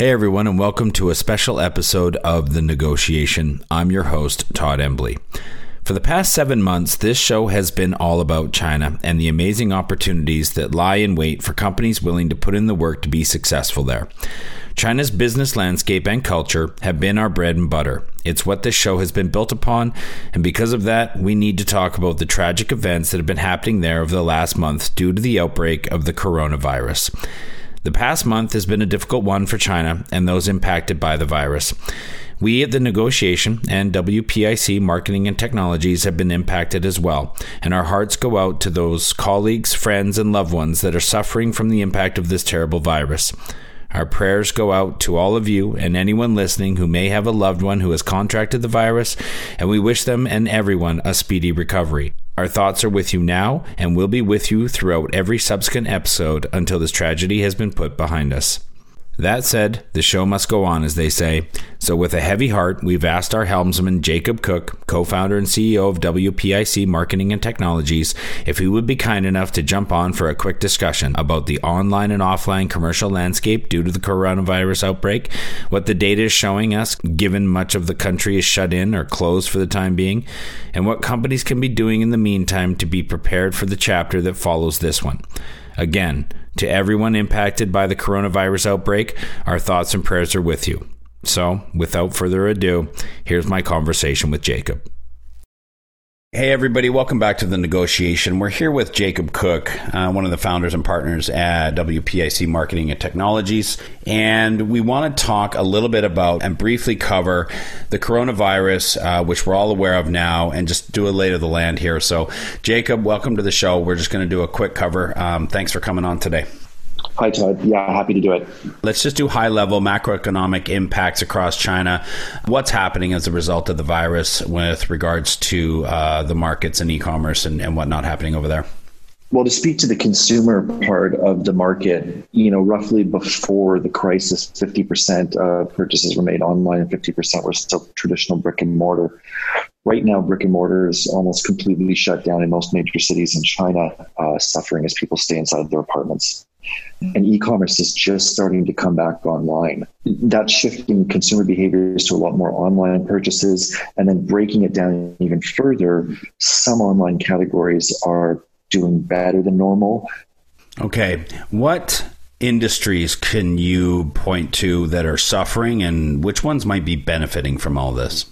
Hey everyone, and welcome to a special episode of The Negotiation. I'm your host, Todd Embley. For the past seven months, this show has been all about China and the amazing opportunities that lie in wait for companies willing to put in the work to be successful there. China's business landscape and culture have been our bread and butter. It's what this show has been built upon, and because of that, we need to talk about the tragic events that have been happening there over the last month due to the outbreak of the coronavirus. The past month has been a difficult one for China and those impacted by the virus. We at the negotiation and WPIC Marketing and Technologies have been impacted as well, and our hearts go out to those colleagues, friends, and loved ones that are suffering from the impact of this terrible virus. Our prayers go out to all of you and anyone listening who may have a loved one who has contracted the virus, and we wish them and everyone a speedy recovery. Our thoughts are with you now and will be with you throughout every subsequent episode until this tragedy has been put behind us. That said, the show must go on, as they say. So, with a heavy heart, we've asked our helmsman, Jacob Cooke, co founder and CEO of WPIC Marketing and Technologies, if he would be kind enough to jump on for a quick discussion about the online and offline commercial landscape due to the coronavirus outbreak, what the data is showing us, given much of the country is shut in or closed for the time being, and what companies can be doing in the meantime to be prepared for the chapter that follows this one. Again, to everyone impacted by the coronavirus outbreak, our thoughts and prayers are with you. So, without further ado, here's my conversation with Jacob. Hey, everybody, welcome back to the negotiation. We're here with Jacob Cooke, uh, one of the founders and partners at WPIC Marketing and Technologies. And we want to talk a little bit about and briefly cover the coronavirus, uh, which we're all aware of now, and just do a lay of the land here. So, Jacob, welcome to the show. We're just going to do a quick cover. Um, thanks for coming on today. Hi, Todd. Yeah, happy to do it. Let's just do high level macroeconomic impacts across China. What's happening as a result of the virus with regards to uh, the markets and e commerce and, and whatnot happening over there? Well, to speak to the consumer part of the market, you know, roughly before the crisis, 50% of purchases were made online and 50% were still traditional brick and mortar. Right now, brick and mortar is almost completely shut down in most major cities in China, uh, suffering as people stay inside their apartments and e-commerce is just starting to come back online. That's shifting consumer behaviors to a lot more online purchases, and then breaking it down even further. Some online categories are doing better than normal. Okay, what industries can you point to that are suffering, and which ones might be benefiting from all this?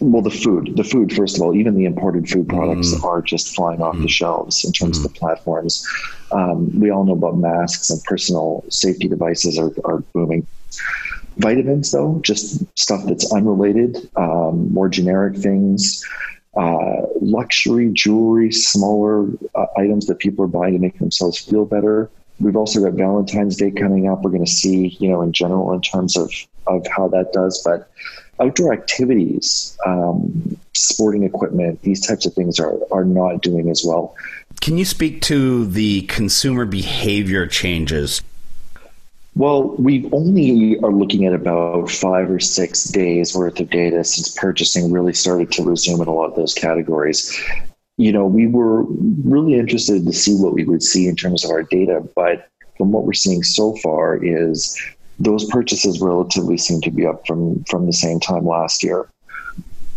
Well, the food, the food, first of all, even the imported food products mm. are just flying off mm. the shelves in terms mm. of the platforms. Um, we all know about masks and personal safety devices are, are booming. Vitamins, though, just stuff that's unrelated, um, more generic things, uh, luxury jewelry, smaller uh, items that people are buying to make themselves feel better. We've also got Valentine's Day coming up. We're going to see, you know, in general, in terms of of how that does, but outdoor activities, um, sporting equipment, these types of things are, are not doing as well. Can you speak to the consumer behavior changes? Well, we only are looking at about five or six days worth of data since purchasing really started to resume in a lot of those categories. You know, we were really interested to see what we would see in terms of our data, but from what we're seeing so far is those purchases relatively seem to be up from from the same time last year.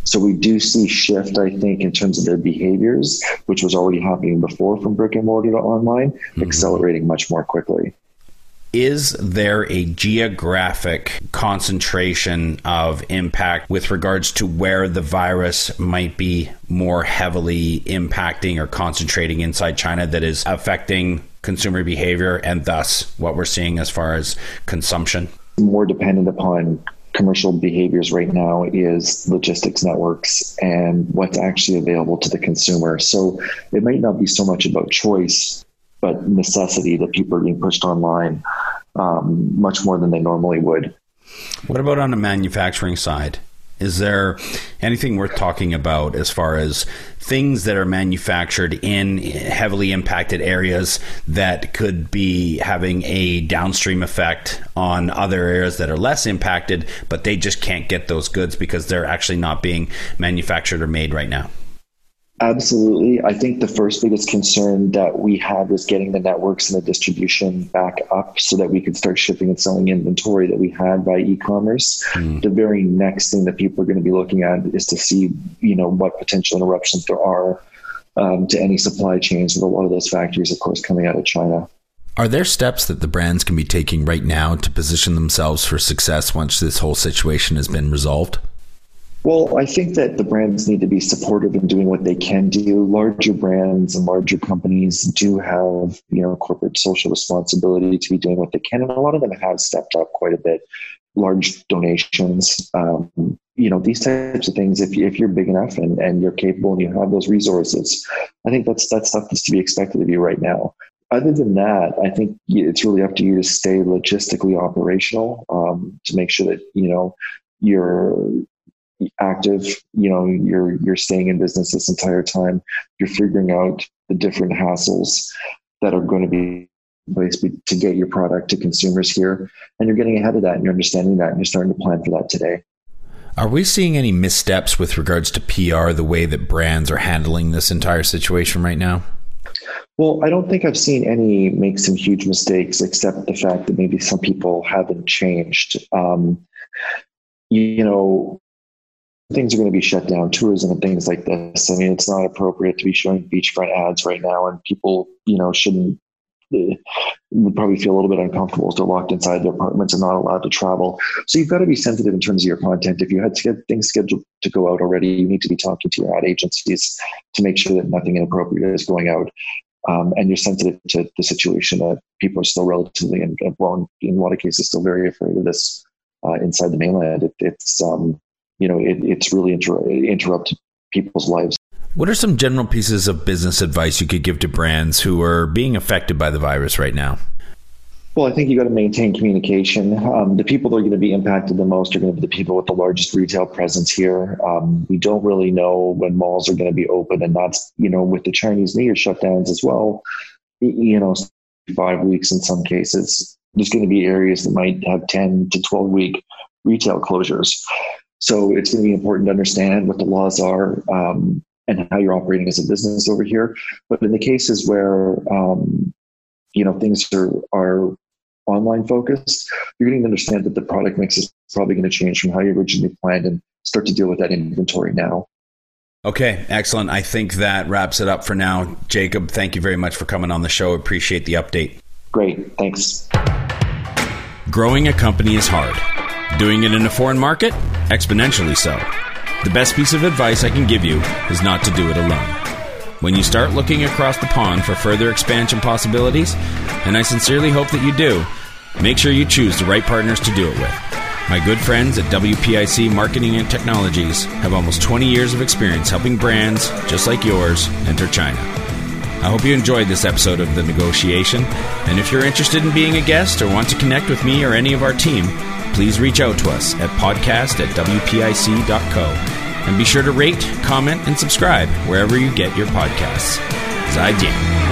So we do see shift, I think, in terms of their behaviors, which was already happening before from brick and mortar to online, mm-hmm. accelerating much more quickly. Is there a geographic concentration of impact with regards to where the virus might be more heavily impacting or concentrating inside China that is affecting consumer behavior and thus what we're seeing as far as consumption? More dependent upon commercial behaviors right now is logistics networks and what's actually available to the consumer. So it might not be so much about choice, but necessity that people are being pushed online um, much more than they normally would. What about on the manufacturing side? Is there anything worth talking about as far as things that are manufactured in heavily impacted areas that could be having a downstream effect on other areas that are less impacted, but they just can't get those goods because they're actually not being manufactured or made right now? Absolutely. I think the first biggest concern that we had was getting the networks and the distribution back up so that we could start shipping and selling inventory that we had by e-commerce. Mm. The very next thing that people are going to be looking at is to see, you know, what potential interruptions there are um, to any supply chains with a lot of those factories, of course, coming out of China. Are there steps that the brands can be taking right now to position themselves for success once this whole situation has been resolved? Well, I think that the brands need to be supportive in doing what they can do. Larger brands and larger companies do have, you know, corporate social responsibility to be doing what they can, and a lot of them have stepped up quite a bit. Large donations, um, you know, these types of things. If you, if you're big enough and, and you're capable and you have those resources, I think that's that stuff that's to be expected of you right now. Other than that, I think it's really up to you to stay logistically operational um, to make sure that you know you're active you know you're you're staying in business this entire time you're figuring out the different hassles that are going to be place to get your product to consumers here. And you're getting ahead of that and you're understanding that and you're starting to plan for that today. Are we seeing any missteps with regards to PR the way that brands are handling this entire situation right now? Well, I don't think I've seen any make some huge mistakes, except the fact that maybe some people haven't changed. Um, you, you know, things are going to be shut down, tourism and things like this. I mean, it's not appropriate to be showing beachfront ads right now, and people, you know, shouldn't uh, would probably feel a little bit uncomfortable if they're locked inside their apartments and not allowed to travel. So you've got to be sensitive in terms of your content. If you had to get things scheduled to go out already, you need to be talking to your ad agencies to make sure that nothing inappropriate is going out. Um, and you're sensitive to the situation that people are still relatively and well, in, a lot of cases, still very afraid of this uh, inside the mainland. It, it's um, you know, it, it's really inter- interrupted people's lives. What are some general pieces of business advice you could give to brands who are being affected by the virus right now? Well, I think you got to maintain communication. Um, the people that are going to be impacted the most are going to be the people with the largest retail presence here. Um, we don't really know when malls are going to be open, and that's you know with the Chinese New Year shutdowns as well. You know, five weeks in some cases. There's going to be areas that might have ten to twelve week retail closures. So it's going to be important to understand what the laws are um, and how you're operating as a business over here. But in the cases where um, you know things are are online focused, you're going to understand that the product mix is probably going to change from how you originally planned and start to deal with that inventory now. Okay, excellent. I think that wraps it up for now. Jacob, thank you very much for coming on the show. Appreciate the update. Great, thanks. Growing a company is hard. Doing it in a foreign market? Exponentially so. The best piece of advice I can give you is not to do it alone. When you start looking across the pond for further expansion possibilities, and I sincerely hope that you do, make sure you choose the right partners to do it with. My good friends at WPIC Marketing and Technologies have almost 20 years of experience helping brands just like yours enter China. I hope you enjoyed this episode of The Negotiation, and if you're interested in being a guest or want to connect with me or any of our team, please reach out to us at podcast at WPIC.co. And be sure to rate, comment, and subscribe wherever you get your podcasts. Zaijian.